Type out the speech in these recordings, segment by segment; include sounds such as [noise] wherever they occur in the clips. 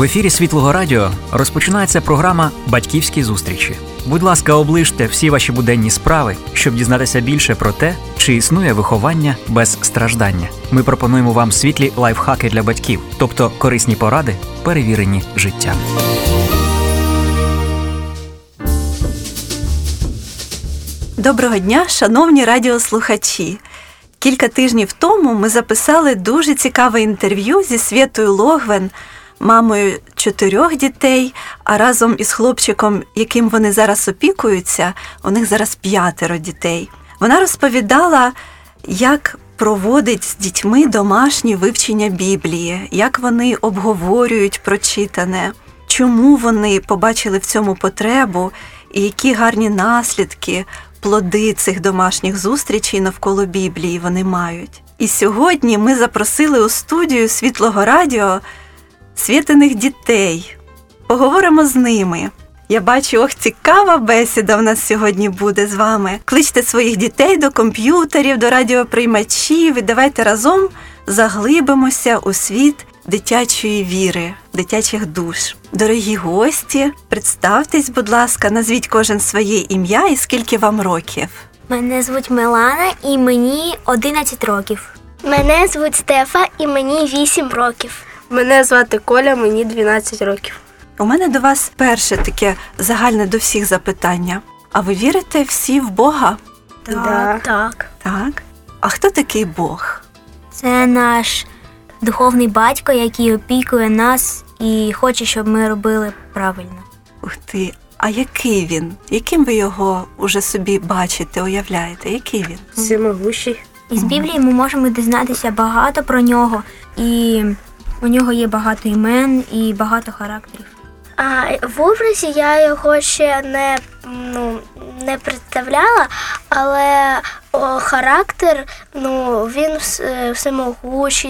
В ефірі Світлого Радіо розпочинається програма Батьківські зустрічі. Будь ласка, оближте всі ваші буденні справи, щоб дізнатися більше про те, чи існує виховання без страждання. Ми пропонуємо вам світлі лайфхаки для батьків, тобто корисні поради, перевірені життям. Доброго дня, шановні радіослухачі. Кілька тижнів тому ми записали дуже цікаве інтерв'ю зі Святою Логвен, мамою чотирьох дітей, а разом із хлопчиком, яким вони зараз опікуються, у них зараз п'ятеро дітей. Вона розповідала, як проводить з дітьми домашнє вивчення Біблії, як вони обговорюють прочитане, чому вони побачили в цьому потребу і які гарні наслідки плоди цих домашніх зустрічей навколо Біблії вони мають. І сьогодні ми запросили у студію Світлого Радіо світених дітей. Поговоримо з ними. Я бачу, ох, цікава бесіда в нас сьогодні буде з вами. Кличте своїх дітей до комп'ютерів, до радіоприймачів і давайте разом заглибимося у світ дитячої віри, дитячих душ. Дорогі гості, представтесь, будь ласка, назвіть кожен своє ім'я і скільки вам років. Мене звуть Милана і мені 11 років. Мене звуть Стефа і мені 8 років. Мене звати Коля, мені 12 років. У мене до вас перше таке загальне до всіх запитання. А ви вірите всі в Бога? Да. Так. Так. А хто такий Бог? Це наш духовний батько, який опікує нас і хоче, щоб ми робили правильно. Ух ти, а який він? Яким ви його уже собі бачите, уявляєте? Який він? Всемогущий. Із Біблії ми можемо дізнатися багато про нього, і у нього є багато імен і багато характерів. А в образі я його ще не, ну, не представляла, але о, характер, ну, він е,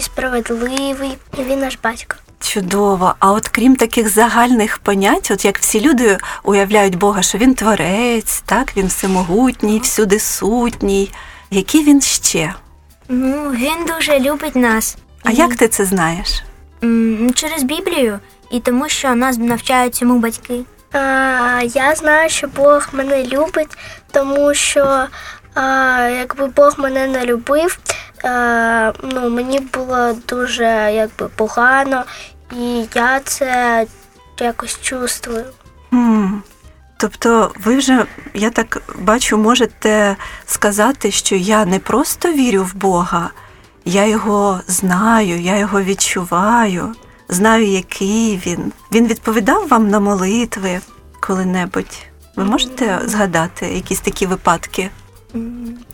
справедливий, і він наш батько. Чудово. А от крім таких загальних понять, от як всі люди уявляють Бога, що він творець, так, він всемогутній, всюди сутній. Який він ще? Ну, він дуже любить нас. А І, як ти це знаєш? Через Біблію, і тому, що нас навчають цьому батьки. А, я знаю, що Бог мене любить, тому що а, якби Бог мене не любив, а, ну, мені було дуже якби, погано, і я це якось чувствую. Хм. Тобто, ви вже, я так бачу, можете сказати, що я не просто вірю в Бога, я його знаю, я його відчуваю, знаю, який він. Він відповідав вам на молитви коли-небудь. Ви можете згадати якісь такі випадки?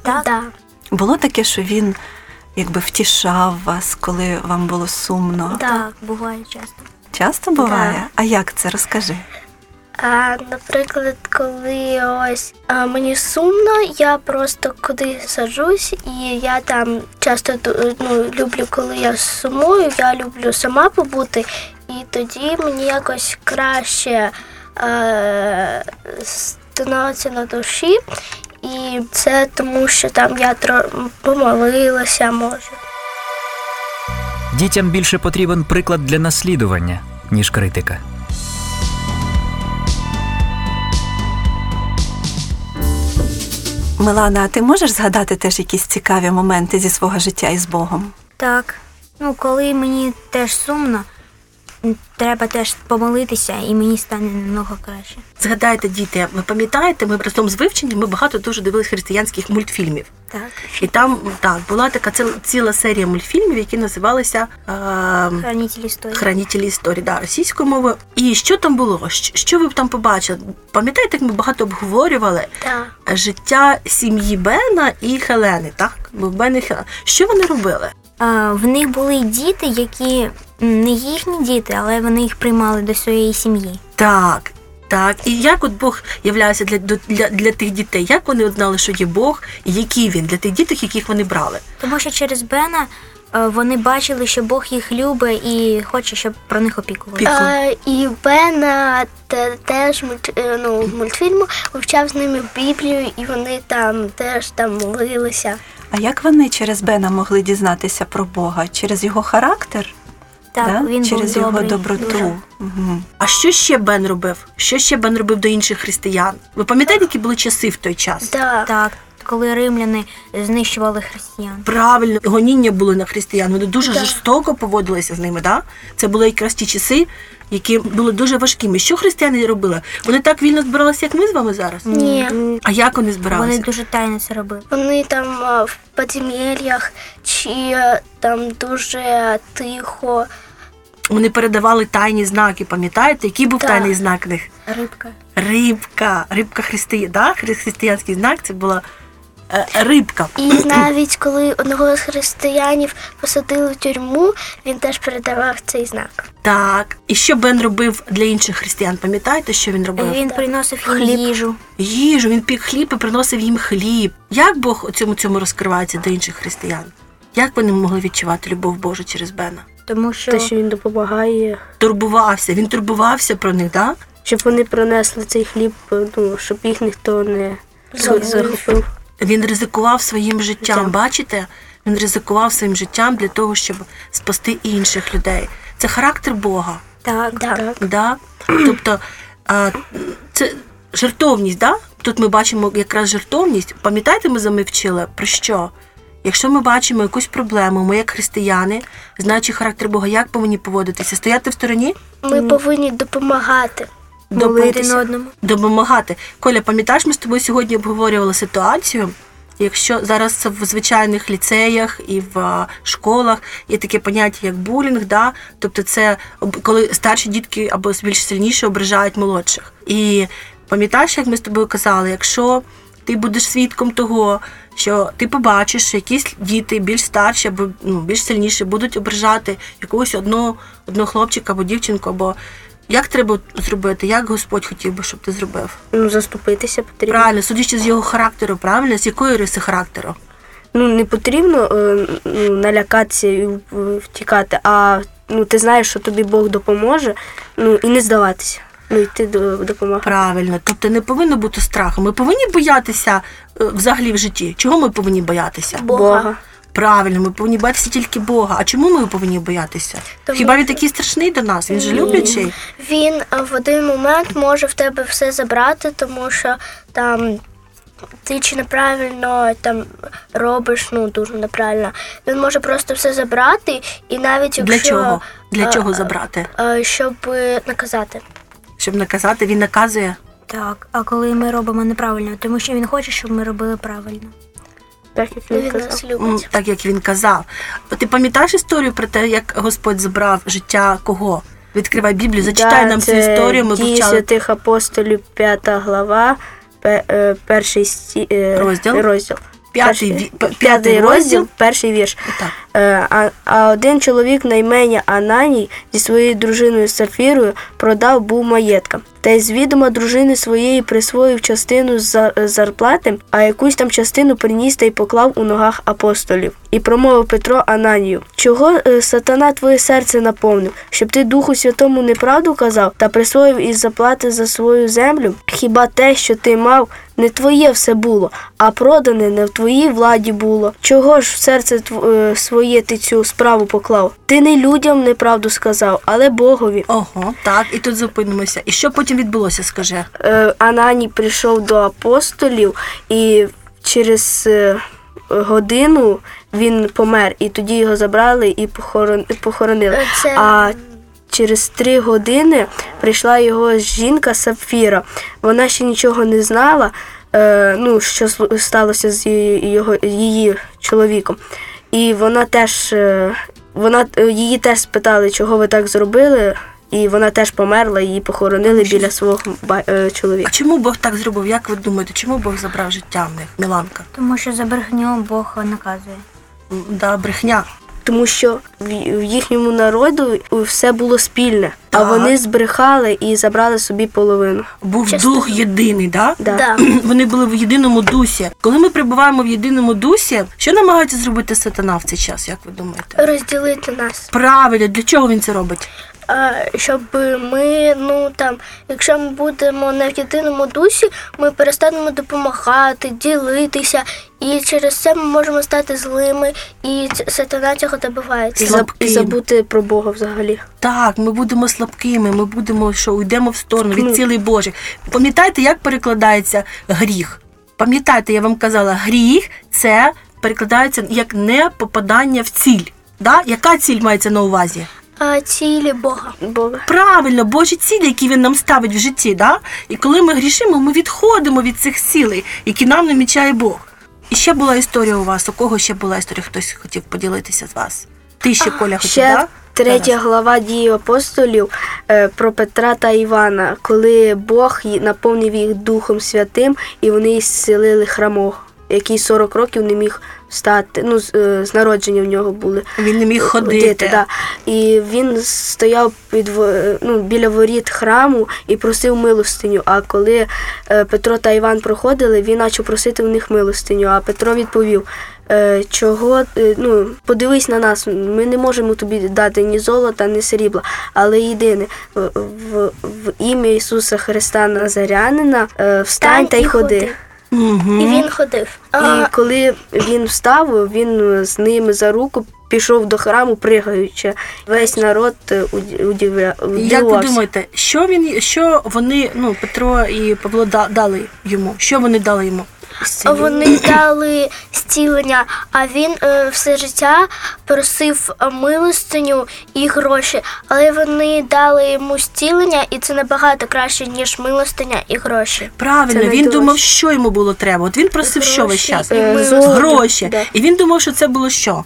Так, Да. Було таке, що він якби втішав вас, коли вам було сумно? так, буває часто. Часто буває? Да. А як це розкажи? А, наприклад, коли ось а, мені сумно, я просто куди саджусь, і я там часто ну, люблю, коли я сумую, я люблю сама побути, і тоді мені якось краще е, становиться на душі. І це тому, що там я тро- помолилася, може. Дітям більше потрібен приклад для наслідування, ніж критика. Милана, а ти можеш згадати теж якісь цікаві моменти зі свого життя із Богом? Так. Ну, коли мені теж сумно, треба теж помолитися, і мені стане намного краще. Згадайте, діти, ви пам'ятаєте, ми разом з вивченням ми багато дуже дивились християнських мультфільмів. Так. І там так була така ціла, ціла серія мультфільмів, які називалися е, Хранитель історії. Хранителі історії, да, російською мовою. І що там було? Що, ви б там побачили? Пам'ятаєте, як ми багато обговорювали Так. життя сім'ї Бена і Хелени, так? Бен і Хелена. Що вони робили? В них були діти, які не їхні діти, але вони їх приймали до своєї сім'ї. Так, так. І як от Бог являвся для, для, для тих дітей? Як вони знали, що є Бог, і який він для тих діток, яких вони брали? Тому що через Бена е, вони бачили, що Бог їх любить і хоче, щоб про них опікували. І Бена теж е, ну, мультфільму вивчав з ними Біблію, і вони там теж там молилися. А як вони через Бена могли дізнатися про Бога? Через його характер? Так, да? він був через його добрий, доброту. дуже. Угу. А що ще Бен робив? Що ще Бен робив до інших християн? Ви пам'ятаєте, які були часи в той час? Да. Так, коли римляни знищували християн. Правильно, гоніння були на християн. Вони дуже Да. жорстоко поводилися з ними. Да? Це були якраз ті часи, які були дуже важкими. Що християни робили? Вони так вільно збиралися, як ми з вами зараз? Ні. А як вони збиралися? Вони дуже тайно це робили. Вони там а, в підземеллях чи там дуже тихо. Вони передавали тайні знаки. Пам'ятаєте, який був Так. тайний знак в них? Рибка. Рибка. Рибка християн. Да? Хри- Християнський знак це була е, рибка. І навіть коли одного з християнів посадили в тюрму, він теж передавав цей знак. Так. І що Бен робив для інших християн? Пам'ятаєте, що він робив? Він приносив їм Хліб. їжу. Їжу, він пік хліб і приносив їм хліб. Як Бог у цьому цьому розкривається до інших християн? Як вони могли відчувати любов Божу через Бена? Тому що, Те, що він допомагає, Турбувався, він турбувався про них, так? щоб вони принесли цей хліб, ну, щоб їх ніхто не захопив. Він ризикував своїм життям. Життям. Бачите? Він ризикував своїм життям для того, щоб спасти інших людей. Це характер Бога. так, Да. Да? Тобто а, це жертовність, да? Тут ми бачимо якраз жертовність. Пам'ятаєте, ми замивчили про що? Якщо ми бачимо якусь проблему, ми як християни, знаючи характер Бога, як повинні поводитися? Стояти в стороні? Ми повинні допомагати. Один Допомогти. одному. допомагати. Коля, пам'ятаєш, ми з тобою сьогодні обговорювали ситуацію. Якщо зараз в звичайних ліцеях і в школах є таке поняття, як булінг, да? тобто це коли старші дітки або більш сильніше ображають молодших. І пам'ятаєш, як ми з тобою казали, якщо ти будеш свідком того, що ти побачиш, що якісь діти більш старші або ну, більш сильніші будуть ображати якогось одного, одного хлопчика або дівчинку, або як треба зробити, як Господь хотів би, щоб ти зробив? Ну, заступитися потрібно. Правильно, судячи з його характеру, правильно, з якої риси характеру? Ну, не потрібно е, ну, налякатися і е, втікати, а ну, ти знаєш, що тобі Бог допоможе, ну і не здаватися. Ну, йти до допомоги. Правильно, тобто не повинно бути страху. Ми повинні боятися е, взагалі в житті. Чого ми повинні боятися? Бога. Правильно, ми повинні боятися тільки Бога. А чому ми повинні боятися? Тому Хіба він такий страшний до нас? Він же Ні. люблячий. Він в один момент може в тебе все забрати, тому що там ти чи неправильно там робиш, ну дуже неправильно. Він може просто все забрати, і навіть Для чого? Для а, чого забрати? а, щоб е, наказати. Щоб наказати, він наказує. Так, а коли ми робимо неправильно, тому що він хоче, щоб ми робили правильно. Так як Він він казав. нас любить. так як він казав. Ти пам'ятаєш історію про те, як Господь забрав життя кого? Відкривай Біблію, зачитай Да, нам цю історію. Ми Дії вивчали. святих апостолів, п'ята глава, е, перший сті, е, Розділ. розділ. П'ятий, п'ятий розділ, перший вірш. Так. Е, А, один чоловік на ім'я Ананій зі своєю дружиною Сафірою продав був маєтка. Та й з відома дружини своєї присвоїв частину з зарплати, а якусь там частину приніс та й поклав у ногах апостолів. І промовив Петро Ананію: Чого е, сатана твоє серце наповнив, щоб ти Духу Святому неправду казав та присвоїв із заплати за свою землю? Хіба те, що ти мав, не твоє все було, а продане не в твоїй владі було. Чого ж в серце е, своє ти цю справу поклав? Ти не людям неправду сказав, але Богові. Ого, так, і тут зупинимося. І що потім відбулося, скажи? Е, Ананій прийшов до апостолів і через е, годину він помер, і тоді його забрали і похорон- похоронили. Це- А через три години прийшла його жінка Сапфіра. Вона ще нічого не знала, е, ну, що сталося з його, її чоловіком. І вона теж, е, вона, е, її теж спитали, чого ви так зробили. І вона теж померла, її похоронили біля свого ба- е, А чоловіка. чому Бог так зробив? Як ви думаєте, чому Бог забрав життя в них, Міланка? Тому що за брехню Бог наказує. Да, брехня. Тому що в, їхньому народу все було спільне, а Так. вони збрехали і забрали собі половину. Був Частина. дух єдиний, да? Да. Да. Вони були в єдиному дусі. Коли ми перебуваємо в єдиному дусі, що намагається зробити сатана в цей час, як ви думаєте? Розділити нас. Правильно, для чого він це робить? А, щоб ми, ну там, якщо ми будемо не в єдиному дусі, ми перестанемо допомагати, ділитися, і через це ми можемо стати злими, і сатана цього добивається. І, заб- і забути про Бога взагалі. Так, ми будемо слабкими, ми будемо, що уйдемо в сторону Ну. від цілий Божий. Пам'ятаєте, як перекладається гріх? Пам'ятаєте, я вам казала, гріх це перекладається як не попадання в ціль. Да? Яка ціль мається на увазі? А цілі Бога. Бога. Правильно, Божі цілі, які він нам ставить в житті. Да? І коли ми грішимо, ми відходимо від цих цілей, які нам намічає Бог. І ще була історія у вас. У кого ще була історія? Хтось хотів поділитися з вас? Ти ще Коля хотів, Ще да? третя Тарас? глава дії апостолів е, про Петра та Івана, коли Бог наповнив їх Духом Святим, і вони зцілили храмох, який 40 років не міг встати. Ну, з, е, з народження в нього були. Він не міг ходити. да. І він стояв під е, ну, біля воріт храму і просив милостиню. А коли е, Петро та Іван проходили, він почав просити в них милостиню. А Петро відповів. е, Чого е, ну подивись на нас, ми не можемо тобі дати ні золота, ні срібла, але єдине в, в, в ім'я Ісуса Христа Назарянина е, встань та й ходи. Угу. І він ходив. І А, коли він встав, він з ними за руку пішов до храму, пригаючи. Весь народ е, уді- Як ви думаєте, що він, що вони, ну Петро і Павло дали йому? Що вони дали йому? Вони дали зцілення, а він е, все життя просив е, милостиню і гроші. Але вони дали йому зцілення, і це набагато краще, ніж милостиня і гроші. Правильно, Це він думав, що йому було треба. От він просив, що весь час? Е. Гроші. І він думав, що це було що?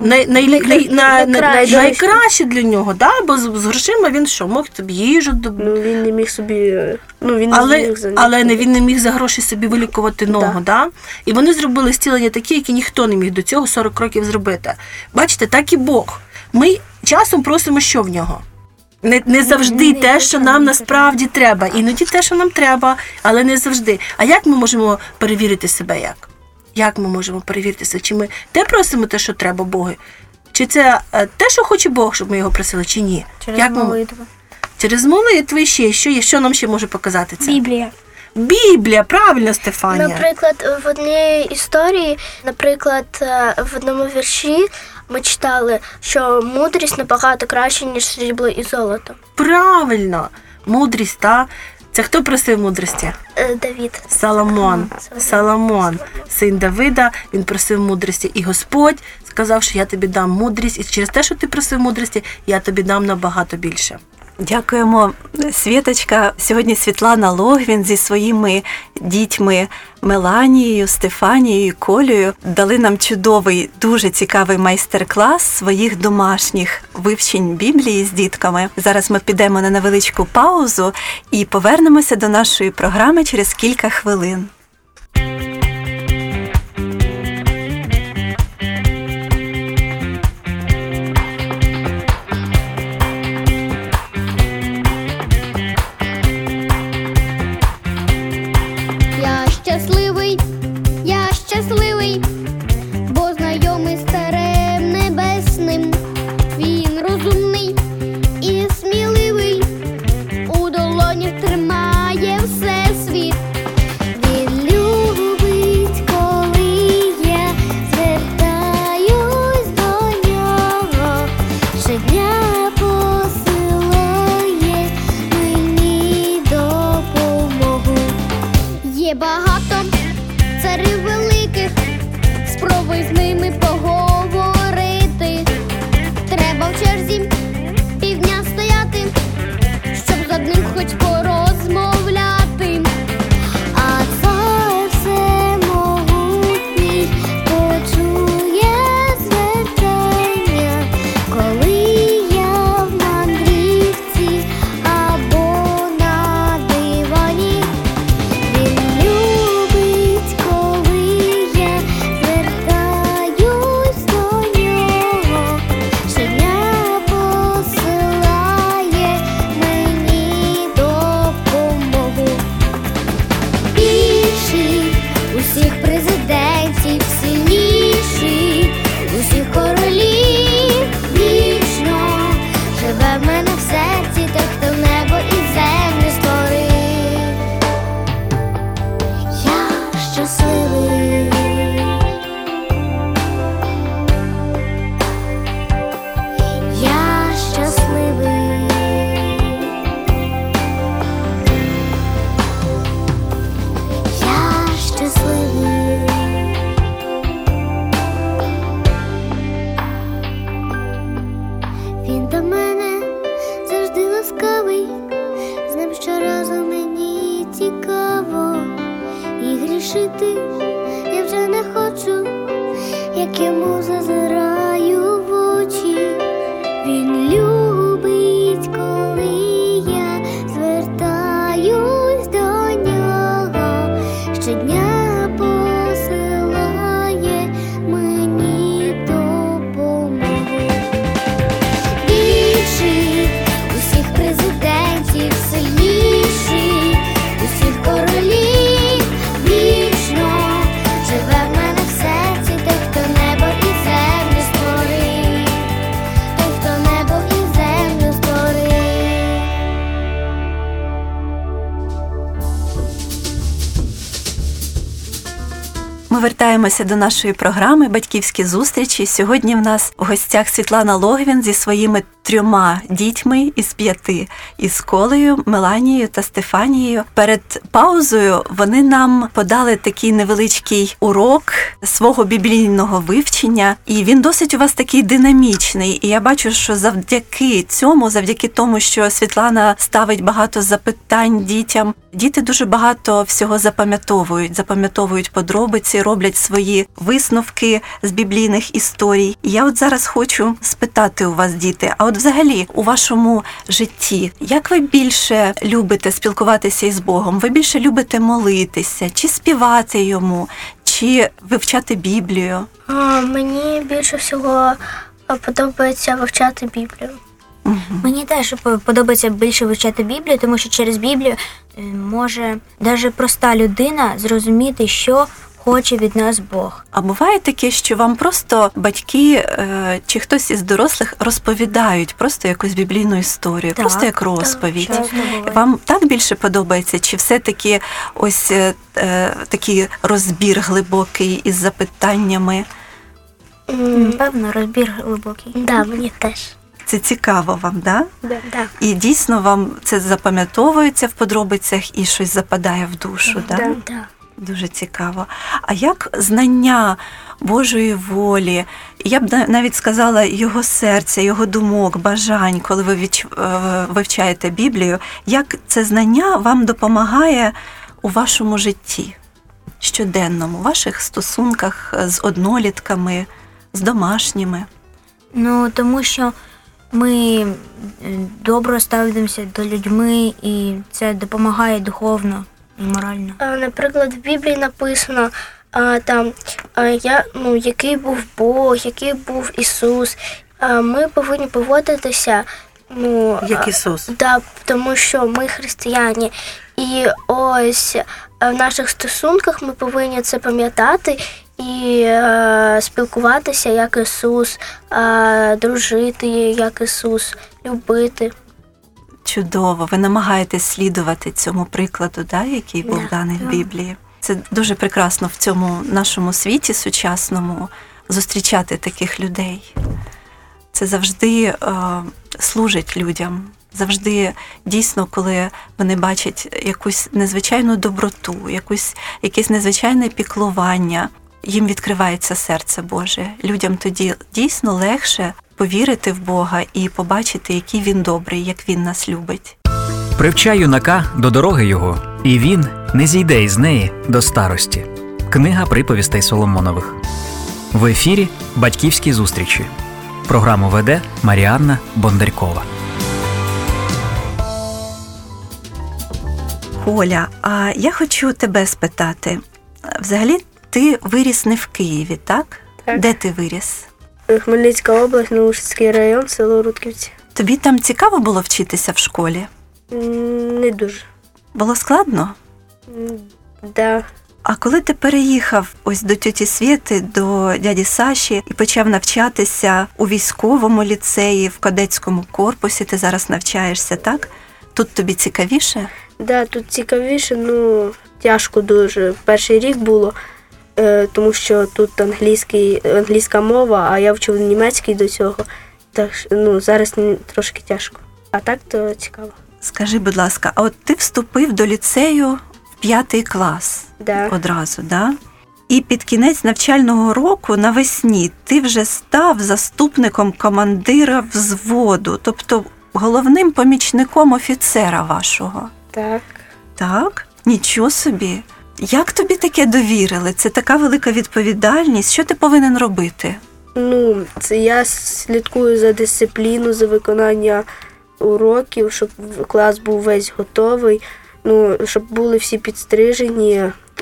Най, най, най, Найкра- на- на- найкраще. найкраще для нього, да? бо з, з грошима він що, мог собі їжу Ну він не міг собі. Ну він не але, за але не він не міг за гроші собі вилікувати ногу. Да. І вони зробили зцілення такі, які ніхто не міг до цього 40 років зробити. Бачите, так і Бог. Ми часом просимо, що в нього. Не, не завжди те, що нам насправді треба. Іноді те, що нам треба, але не завжди. А як ми можемо перевірити себе? Як? Як ми можемо перевірити себе? Чи ми те просимо те, що треба Богу? Чи це е, те, що хоче Бог, щоб ми його просили, чи ні? Через як ми-. Через молитви ще, що є, що нам ще може показати це? Біблія. Біблія, правильно, Стефанія. Наприклад, в одній історії, наприклад, е, в одному вірші ми читали, що мудрість набагато краще, ніж срібло і золото. Правильно. Мудрість, та? Це хто просив мудрості? Е, Давід. Соломон. Соломон, син Давида, він просив мудрості. І Господь сказав, що я тобі дам мудрість, і через те, що ти просив мудрості, я тобі дам набагато більше. Дякуємо, Світочка. Сьогодні Світлана Логвін зі своїми дітьми Меланією, Стефанією і Колею дали нам чудовий, дуже цікавий майстер-клас своїх домашніх вивчень Біблії з дітками. Зараз ми підемо на невеличку паузу і повернемося до нашої програми через кілька хвилин. Як йому зазираю Ми вертаємося до нашої програми Батьківські зустрічі. Сьогодні в нас у гостях Світлана Логвін зі своїми трьома дітьми із п'яти із Колею, Меланією та Стефанією. Перед паузою вони нам подали такий невеличкий урок свого біблійного вивчення, і він досить у вас такий динамічний. І я бачу, що завдяки цьому, завдяки тому, що Світлана ставить багато запитань дітям, діти дуже багато всього запам'ятовують, запам'ятовують подробиці, роблять свої висновки з біблійних історій. Я от зараз хочу спитати у вас, діти, а от взагалі у вашому житті, як ви більше любите спілкуватися із Богом? Ви більше любите молитися, чи співати йому, чи вивчати Біблію? А, мені більше всього подобається вивчати Біблію. Мені теж по- подобається більше вивчати Біблію, тому що через Біблію е, може навіть проста людина зрозуміти, що хоче від нас Бог. А буває таке, що вам просто батьки е, чи хтось із дорослих розповідають просто якусь біблійну історію, Так, просто як розповідь. буває. Вам так більше подобається, чи все-таки ось е, е, такий розбір глибокий із запитаннями? Певно, розбір глибокий. Да, мені теж. Це цікаво вам, да? Да. І дійсно вам це запам'ятовується в подробицях і щось западає в душу, да? Да. Дуже цікаво. А як знання Божої волі, я б навіть сказала його серця, його думок, бажань, коли ви е, вивчаєте Біблію, як це знання вам допомагає у вашому житті щоденному, у ваших стосунках з однолітками, з домашніми? Ну тому що ми е, добре ставимося до людьми, і це допомагає духовно морально. Наприклад, в Біблії написано а, там, а, я, ну, який був Бог, який був Ісус. А, Ми повинні поводитися. Ну, Як Ісус. Да, тому що ми християні. І ось в наших стосунках ми повинні це пам'ятати і е, спілкуватися як Ісус, е, дружити як Ісус, любити. Чудово, ви намагаєтесь слідувати цьому прикладу, да, який був Да, даний в. Біблії. Це дуже прекрасно в цьому нашому світі сучасному зустрічати таких людей. Це завжди е, служить людям. Завжди дійсно, коли вони бачать якусь незвичайну доброту, якусь, якесь незвичайне піклування, їм відкривається серце Боже. Людям тоді дійсно легше повірити в Бога і побачити, який він добрий, як він нас любить. Привчай юнака до дороги його, і він не зійде із неї до старості. Книга приповістей Соломонових. В ефірі Батьківські зустрічі. Програму веде Маріанна Бондарькова. Коля, а я хочу тебе спитати. Взагалі, ти виріс не в Києві, так? Так. Де ти виріс? Хмельницька область, Наушицький район, село Рудківці. Тобі там цікаво було вчитися в школі? Не дуже. Було складно? Да. А коли ти переїхав ось до тьоті Свєти, до дяді Саші і почав навчатися у військовому ліцеї, в кадетському корпусі, ти зараз навчаєшся, так? Тут тобі цікавіше? Да, тут цікавіше, ну тяжко дуже. Перший рік було, е, тому що тут англійський, англійська мова, а я вчив німецький до цього. Так ну, зараз трошки тяжко. А так то цікаво. Скажи, будь ласка, а от ти вступив до ліцею в п'ятий клас Да. одразу, да? І під кінець навчального року навесні ти вже став заступником командира взводу. Тобто головним помічником офіцера вашого. Так. Так, нічого собі. Як тобі таке довірили? Це така велика відповідальність. Що ти повинен робити? Ну, це я слідкую за дисципліну, за виконання уроків, щоб клас був весь готовий. Ну, щоб були всі підстрижені,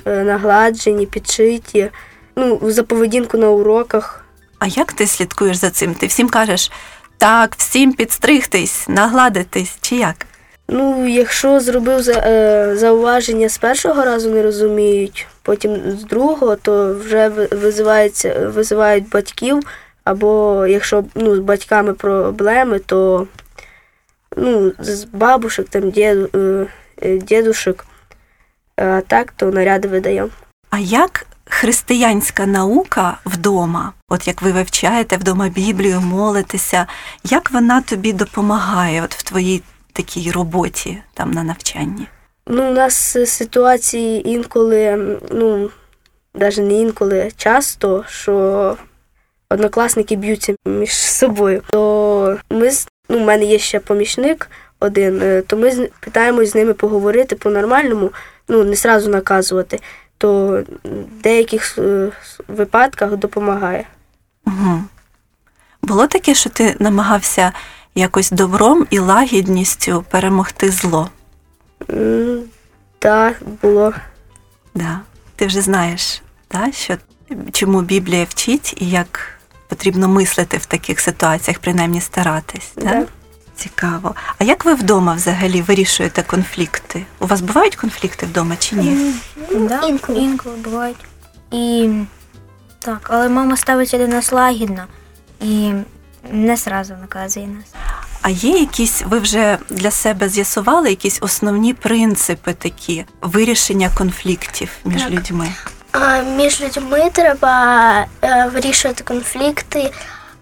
е, нагладжені, підшиті. Ну, за поведінку на уроках. А як ти слідкуєш за цим? Ти всім кажеш так, всім підстригтись, нагладитись, чи як? Ну, якщо зробив за, е, зауваження з першого разу не розуміють, потім з другого, то вже ви- визивається, визивають батьків, або якщо ну, з батьками проблеми, то ну, з бабушек, там, е, е, дідушек, а так, то наряди видаємо. А як християнська наука вдома, от як ви вивчаєте вдома Біблію, молитеся, як вона тобі допомагає от в твоїй такій роботі там на навчанні? Ну, у нас е, ситуації інколи, ну, навіть не інколи, часто, що однокласники б'ються між собою. То ми ну, в мене є ще помічник один, е, то ми питаємось з ними поговорити по-нормальному, ну, не сразу наказувати. То в деяких е, випадках допомагає. Угу. Було таке, що ти намагався якось добром і лагідністю перемогти зло? М, Так, було. Да. Ти вже знаєш, да, що, чому Біблія вчить і як потрібно мислити в таких ситуаціях, принаймні старатись. Да? Да. Цікаво. А як ви вдома взагалі вирішуєте конфлікти? У вас бувають конфлікти вдома чи ні? Да, Інколи. інколи бувають. І так, але мама ставиться до нас лагідно і не сразу наказує нас. А є якісь, ви вже для себе з'ясували якісь основні принципи такі вирішення конфліктів між Так. людьми? А між людьми треба е, вирішувати конфлікти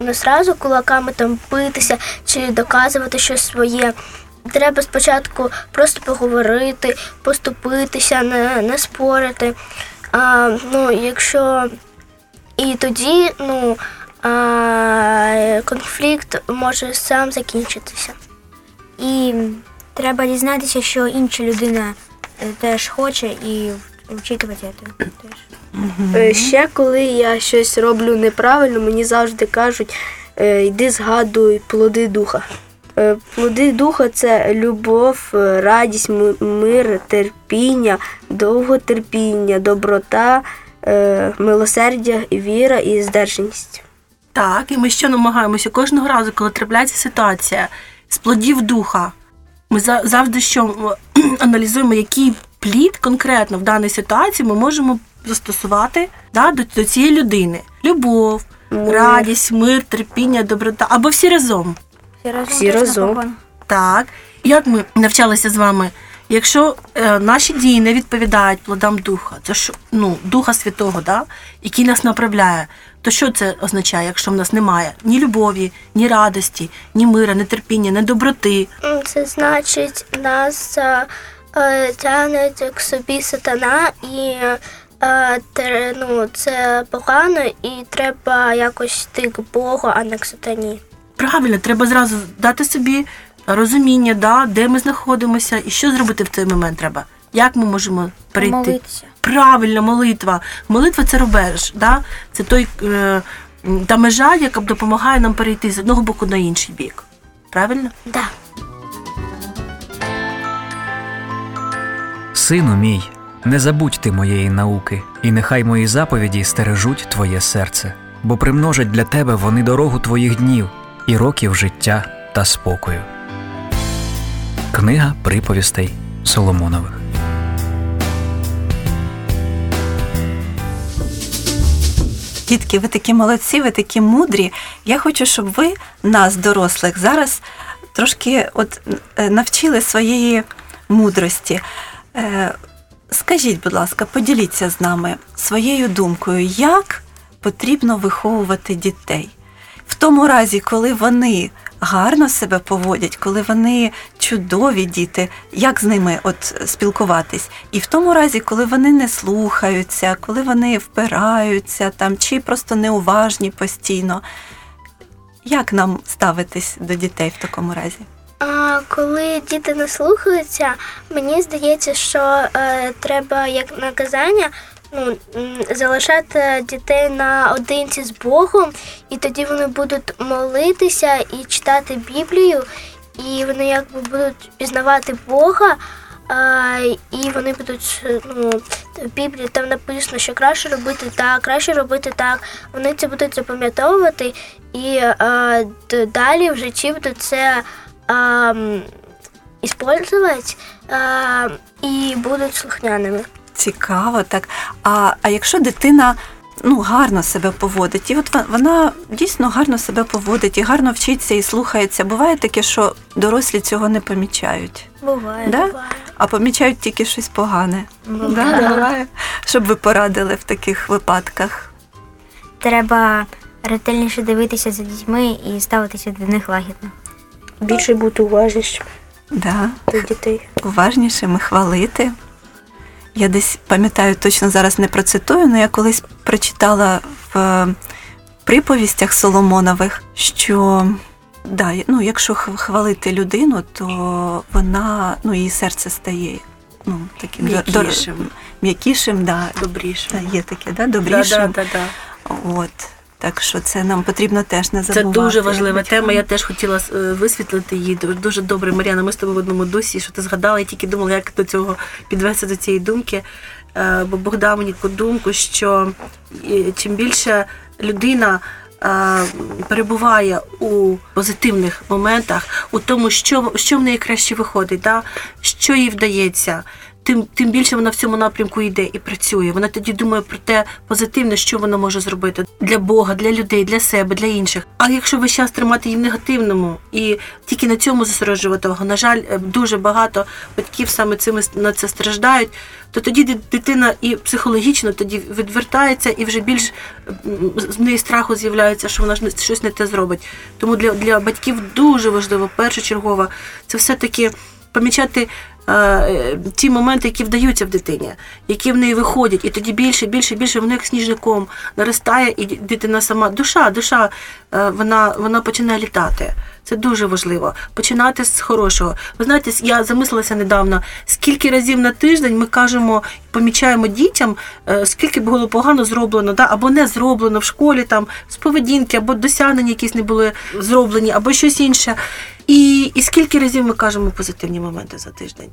не зразу кулаками там битися чи доказувати щось своє. Треба спочатку просто поговорити, поступитися, не, не спорити. А, ну, якщо і тоді ну, а, конфлікт може сам закінчитися. І треба дізнатися, що інша людина е, теж хоче, і вчитувати це теж. Е, Ще коли я щось роблю неправильно, мені завжди кажуть, е, йди згадуй плоди духа. Плоди духа це любов, радість, мир, терпіння, довготерпіння, доброта, милосердя, віра і здержаність. Так, і ми ще намагаємося кожного разу, коли трапляється ситуація з плодів духа. Ми за- завжди що [clears throat] аналізуємо, який плід конкретно в даній ситуації ми можемо застосувати да, до, до цієї людини: любов, Мир. радість, мир, терпіння, доброта або всі разом. Всі разом. Всі разом. Так, як ми навчалися з вами? Якщо е, наші дії не відповідають плодам духа, це що ну духа святого, да, який нас направляє, то що це означає, якщо в нас немає ні любові, ні радості, ні мира, ні терпіння, ні доброти? Це значить, нас е, е, тягне к собі сатана, і е, ну, це погано, і треба якось йти к Богу, а не к сатані. Правильно, треба зразу дати собі розуміння, да, де ми знаходимося і що зробити в цей момент треба. Як ми можемо перейти? Помолитися. Правильно, молитва. Молитва це рубеж, да? це той, е, та межа, яка допомагає нам перейти з одного боку на інший бік. Правильно? Да. Сину мій, не забудь ти моєї науки, і нехай мої заповіді стережуть твоє серце, бо примножать для тебе вони дорогу твоїх днів і років життя та спокою. Книга приповістей Соломонових. Дітки, ви такі молодці, ви такі мудрі. Я хочу, щоб ви нас, дорослих, зараз трошки от е, навчили своєї мудрості. Е, Скажіть, будь ласка, поділіться з нами своєю думкою, як потрібно виховувати дітей в тому разі, коли вони гарно себе поводять, коли вони чудові діти, як з ними от спілкуватись? І в тому разі, коли вони не слухаються, коли вони впираються там чи просто неуважні постійно. Як нам ставитись до дітей в такому разі? А коли діти не слухаються, мені здається, що е, треба як наказання залишати дітей наодинці з Богом, і тоді вони будуть молитися і читати Біблію, і вони якби будуть пізнавати Бога. А, і вони будуть ну, в Біблії там написано, що краще робити так, краще робити так. Вони це будуть запам'ятовувати і а, далі в житті будуть це а, іспользувати а, і будуть слухняними. Цікаво, так. А, а якщо дитина ну, гарно себе поводить, і от вон- вона дійсно гарно себе поводить і гарно вчиться і слухається, буває таке, що дорослі цього не помічають. Буває. Да? Буває. А помічають тільки щось погане. Буває. Да, буває. Щоб ви порадили в таких випадках. Треба ретельніше дивитися за дітьми і ставитися до них лагідно. Більше бути уважнішим Да. до дітей. уважнішими хвалити. Я десь пам'ятаю, точно зараз не процитую, але я колись прочитала в е, приповістях Соломонових, що да, ну, якщо хвалити людину, то вона, ну, її серце стає ну, таким М'якішим. м'якішим, да. добрішим. Є таке, да, Да, да, да, да. От. Так що це нам потрібно теж не Це дуже важлива тема. Я теж хотіла е, висвітлити її. Дуже- добре, Мар'яна. Ми з тобою в одному дусі, що ти згадала, я тільки думала, як до цього підвести до цієї думки. Е, Бо Бог дав мені таку думку, що чим більше людина. е, Перебуває у позитивних моментах, у тому, що, що в неї краще виходить, да? що їй вдається, тим, тим більше вона в цьому напрямку йде і працює. Вона тоді думає про те позитивне, що вона може зробити для Бога, для людей, для себе, для інших. А якщо весь час тримати її в негативному і тільки на цьому зосереджувати на жаль, е, дуже багато батьків саме цим на це страждають, то тоді дитина і психологічно тоді відвертається, і вже більш з неї страху з'являється, що вона ж щось не те зробить. Тому для, для батьків дуже важливо, першочергово, це все-таки помічати е, ті моменти, які вдаються в дитині, які в неї виходять, і тоді більше, більше, більше воно як сніжником наростає, і дитина сама душа, душа е, вона, вона починає літати. Це дуже важливо. Починати з хорошого. Ви знаєте, я замислилася недавно, скільки разів на тиждень ми кажемо, помічаємо дітям, е, скільки було погано зроблено, да, або не зроблено в школі, там з поведінки, або досягнення якісь не були зроблені, або щось інше. І, і скільки разів ми кажемо позитивні моменти за тиждень.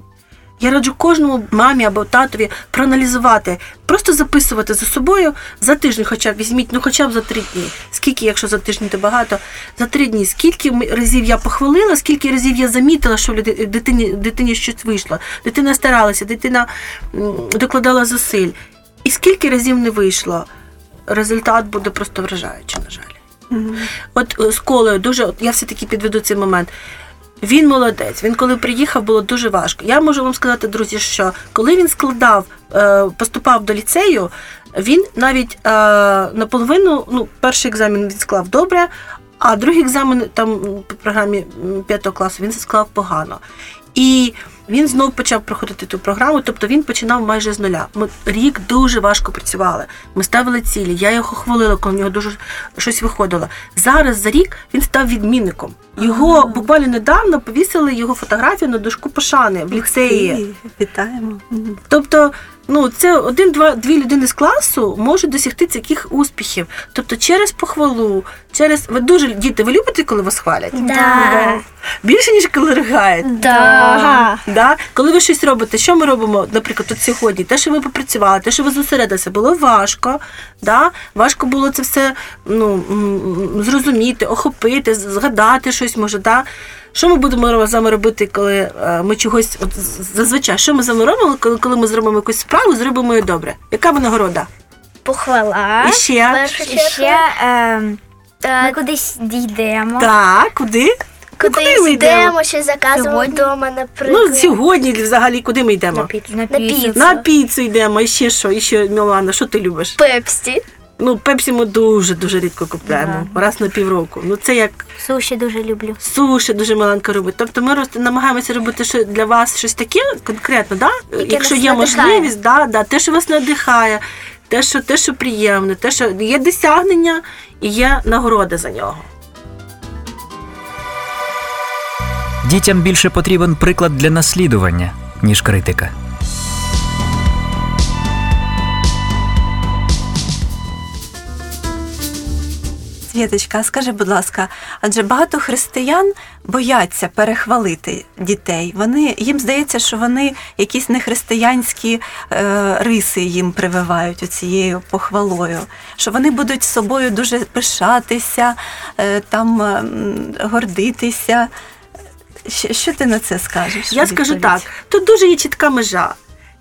Я раджу кожному мамі або татові проаналізувати, просто записувати за собою за тиждень, хоча б візьміть, ну хоча б за три дні. Скільки, якщо за тиждень то багато, за три дні, скільки разів я похвалила, скільки разів я замітила, що в дитині, дитині щось вийшло. Дитина старалася, дитина докладала зусиль. І скільки разів не вийшло, результат буде просто вражаючий, на жаль. От е, з колею дуже, от я все-таки підведу цей момент. Він молодець. Він коли приїхав, було дуже важко. Я можу вам сказати, друзі, що коли він складав, е, поступав до ліцею, він навіть е, наполовину, ну, перший екзамен він склав добре, а другий екзамен там по програмі п'ятого класу він склав погано. І він знов почав проходити ту програму, тобто він починав майже з нуля. Ми рік дуже важко працювали. Ми ставили цілі. Я його хвалила, коли в нього дуже щось виходило. Зараз за рік він став відмінником. Його буквально недавно повісили його фотографію на дошку пошани в ліцеї. Вітаємо. Тобто, ну це один-два дві людини з класу можуть досягти таких успіхів. Тобто, через похвалу, через ви дуже діти, ви любите, коли вас хвалять? Да. Більше ніж коли ригають. Да. Да? Коли ви щось робите, що ми робимо, наприклад, от сьогодні, те, що ви попрацювали, те, що ви зосередилися, було важко. Да? Важко було це все ну, зрозуміти, охопити, згадати щось може. Да? Що ми будемо з вами робити, коли е, ми чогось, от зазвичай, що ми з вами робимо, коли, коли ми зробимо якусь справу, зробимо її добре? Яка винагорода? Похвала. І ще? І ще е, ми кудись дійдемо. Так, куди? Ну, куди кудись ми йдемо? йдемо, щось заказуємо вдома, наприклад. Ну, сьогодні взагалі куди ми йдемо? На На піцу. піцу. На піцу йдемо, і ще що? І ще, Мілана, що ти любиш? Пепсі. Ну, пепсі ми дуже дуже рідко купляємо. Раз на півроку. Ну це як Суші дуже люблю. суші дуже Миланка робить. Тобто ми роз- намагаємося робити що для вас щось таке конкретно, да? Яке якщо нас є надихає. можливість, да, да, те, що вас надихає, те, що, те, що приємне, те, що є досягнення і є нагорода за нього. Дітям більше потрібен приклад для наслідування, ніж критика. Світочка, а скажи, будь ласка, адже багато християн бояться перехвалити дітей. Вони їм здається, що вони якісь нехристиянські е, риси їм прививають цією похвалою, що вони будуть собою дуже пишатися, е, там е, гордитися. Що, що ти на це скажеш? Я скажу так: тут дуже є чітка межа.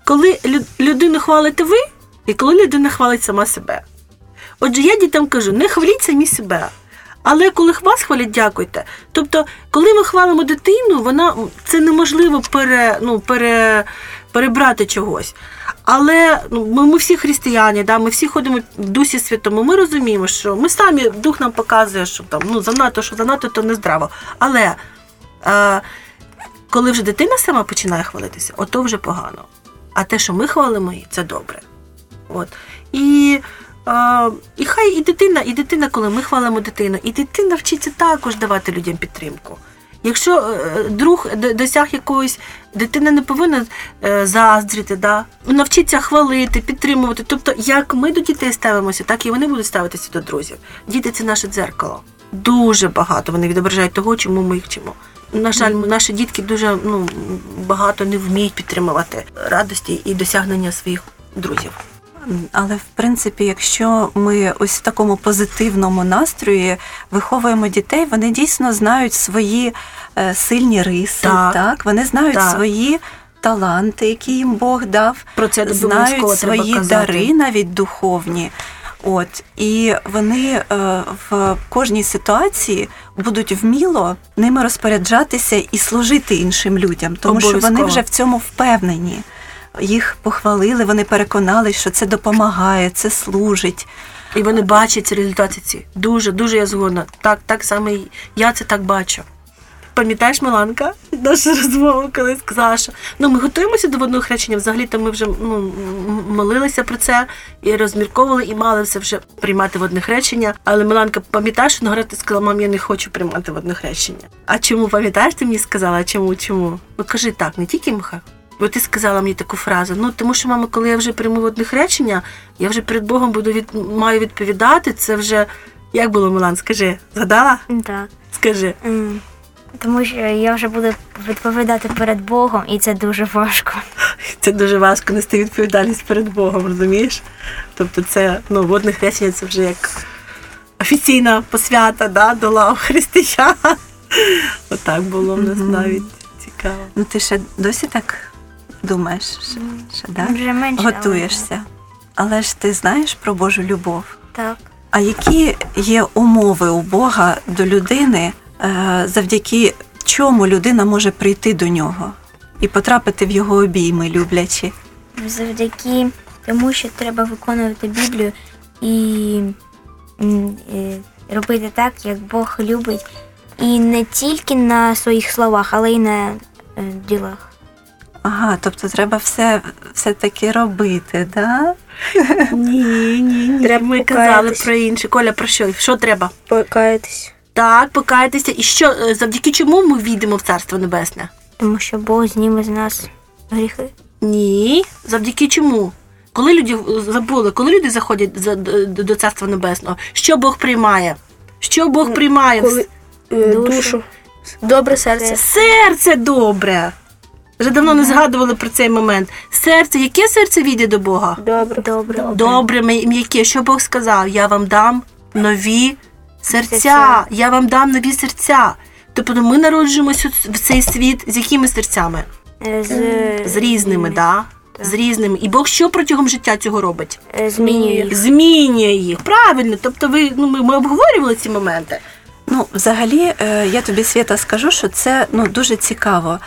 Коли лю- людину хвалите ви, і коли людина хвалить сама себе. Отже, я дітям кажу, не хваліть самі себе. Але коли вас хвалять, дякуйте. Тобто, коли ми хвалимо дитину, вона це неможливо пере, ну, пере, перебрати чогось. Але ну, ми, ми всі християни, да, ми всі ходимо в дусі святому. Ми розуміємо, що ми самі дух нам показує, що там ну занадто, що занадто, то не здраво. Але е, коли вже дитина сама починає хвалитися, ото вже погано. А те, що ми хвалимо її, це добре. От. І, е, і хай і дитина, і дитина, коли ми хвалимо дитину, і дитина вчиться також давати людям підтримку. Якщо е, друг досяг якогось, дитина не повинна е, заздрити, да? навчиться хвалити, підтримувати. Тобто, як ми до дітей ставимося, так і вони будуть ставитися до друзів. Діти це наше дзеркало. Дуже багато вони відображають того, чому ми їх вчимо. На жаль, наші дітки дуже ну, багато не вміють підтримувати радості і досягнення своїх друзів. Але в принципі, якщо ми ось в такому позитивному настрої виховуємо дітей, вони дійсно знають свої е, сильні риси, Так. так, вони знають Так. свої таланти, які їм Бог дав, Про це знають свої дари, навіть духовні. От і вони е, в кожній ситуації будуть вміло ними розпоряджатися і служити іншим людям, тому що вони вже в цьому впевнені. Їх похвалили, вони переконались, що це допомагає, це служить. І вони бачать результати ці. Дуже, дуже я згодна. Так, так саме і я це так бачу. Пам'ятаєш, Миланка, нашу розмову, коли сказала, що ну ми готуємося до водного хрещення. Взагалі то ми вже ну, молилися про це і розмірковували, і мали все вже приймати водне хрещення. Але Миланка, пам'ятаєш, що ти сказала, мам, я не хочу приймати водне хрещення. А чому пам'ятаєш, ти мені сказала? Чому? Чому? Ну кажи так, не тільки Миха. Бо ти сказала мені таку фразу. Ну тому що, мама, коли я вже прийму водне хрещення, я вже перед Богом буду від маю відповідати. Це вже як було, Милан? Скажи, згадала? Так. Скажи. М, Тому що я вже буду відповідати перед Богом, і це дуже важко. Це дуже важко нести відповідальність перед Богом, розумієш? Тобто, це ну, водне хрещення це вже як офіційна посвята да, до лав християн. Отак було в нас навіть цікаво. Ну ти ще досі так думаєш, що, що да? Вже менше, готуєшся. Але ж ти знаєш про Божу любов. Так. А які є умови у Бога до людини, е, завдяки чому людина може прийти до нього і потрапити в його обійми, люблячи? Завдяки тому, що треба виконувати Біблію і, е, робити так, як Бог любить. І не тільки на своїх словах, але й на е, ділах. Ага, тобто треба все, все таки робити, да? Ні, ні, ні. Треба Ми казали про інше. Коля, про що? Що треба? Покаятись. Так, покаятися. І що, е, завдяки чому ми війдемо в Царство Небесне? Тому що Бог зніме з нас гріхи. Ні. Завдяки чому? Коли люди забули, коли люди заходять за- до, Царства Небесного, що Бог приймає? Що Бог приймає? Коли е, Душу. душу. Добре серце. Серце добре. Вже давно не згадували про цей момент. Серце, яке серце війде до Бога? Добре. Добре. Добре, м'я- м'яке. Що Бог сказав? Я вам дам нові серця. Серця. Я вам дам нові серця. Тобто ми народжуємося в цей світ з якими серцями? Е, З, З різними, да? З різними. І Бог що протягом життя цього робить? е, змінює їх. Змінює їх. Правильно. Тобто, ви ну ми, ми обговорювали ці моменти. Ну, взагалі, е, я тобі Свята скажу, що це ну дуже цікаво.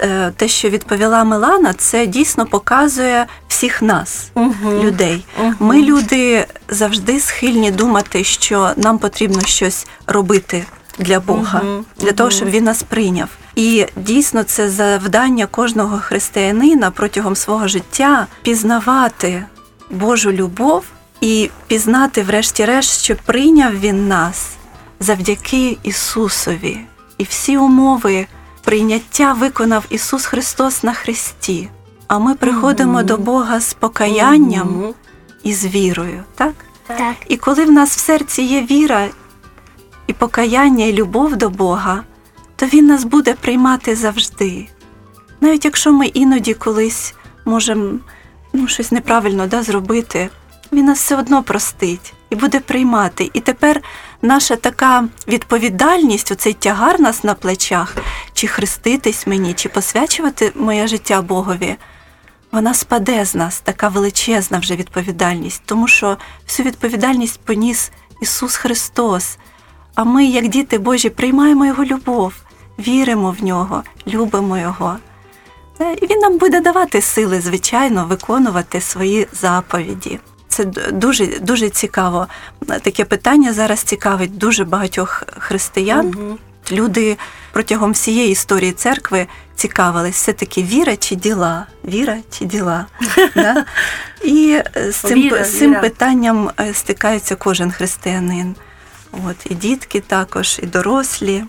Е, Те, що відповіла Милана, це дійсно показує всіх нас, Угу. людей. Мгм. Ми, люди, завжди схильні думати, що нам потрібно щось робити для Бога, Мгм. для того, щоб він нас прийняв. І дійсно це завдання кожного християнина протягом свого життя пізнавати Божу любов і пізнати, врешті-решт, що прийняв він нас завдяки Ісусові. І всі умови прийняття виконав Ісус Христос на Христі. А ми приходимо Мгм. до Бога з покаянням Мгм. і з вірою, так? Так. І коли в нас в серці є віра і покаяння, і любов до Бога, то Він нас буде приймати завжди. Навіть якщо ми іноді колись можемо ну, щось неправильно да, зробити, Він нас все одно простить і буде приймати. І тепер наша така відповідальність, оцей тягар нас на плечах, чи хреститись мені, чи посвячувати моє життя Богові, вона спаде з нас, така величезна вже відповідальність, тому що всю відповідальність поніс Ісус Христос. А ми, як діти Божі, приймаємо Його любов, віримо в нього, любимо Його. І Він нам буде давати сили, звичайно, виконувати свої заповіді. Це дуже, дуже цікаво. Таке питання зараз цікавить дуже багатьох християн. Мгм. Люди протягом всієї історії церкви цікавились все-таки віра чи діла, віра чи діла. [laughs] Да? І е, з цим, Віра, з цим віра. питанням е, стикається кожен християнин. От, і дітки також, і дорослі.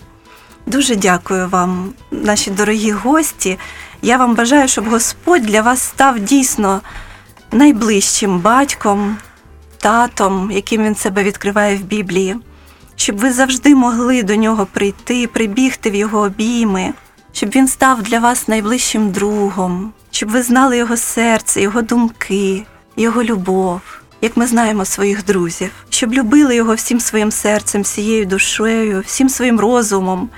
Дуже дякую вам, наші дорогі гості. Я вам бажаю, щоб Господь для вас став дійсно найближчим батьком, татом, яким він себе відкриває в Біблії, щоб ви завжди могли до нього прийти, прибігти в його обійми, щоб він став для вас найближчим другом, щоб ви знали його серце, його думки, його любов, як ми знаємо своїх друзів, щоб любили його всім своїм серцем, всією душею, всім своїм розумом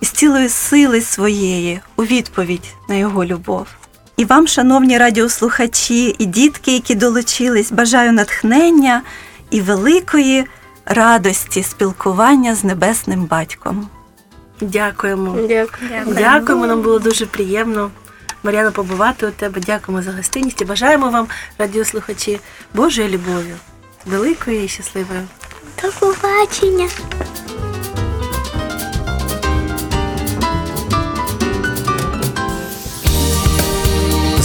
і з цілої сили своєї у відповідь на його любов. І вам, шановні радіослухачі, і дітки, які долучились, бажаю натхнення і великої радості спілкування з небесним батьком. Дякуємо. Дякую. Дякуємо, нам було дуже приємно. Мар'яна, побувати у тебе. Дякуємо за гостинність і бажаємо вам, радіослухачі, Божої любові, великої і щасливої. До побачення.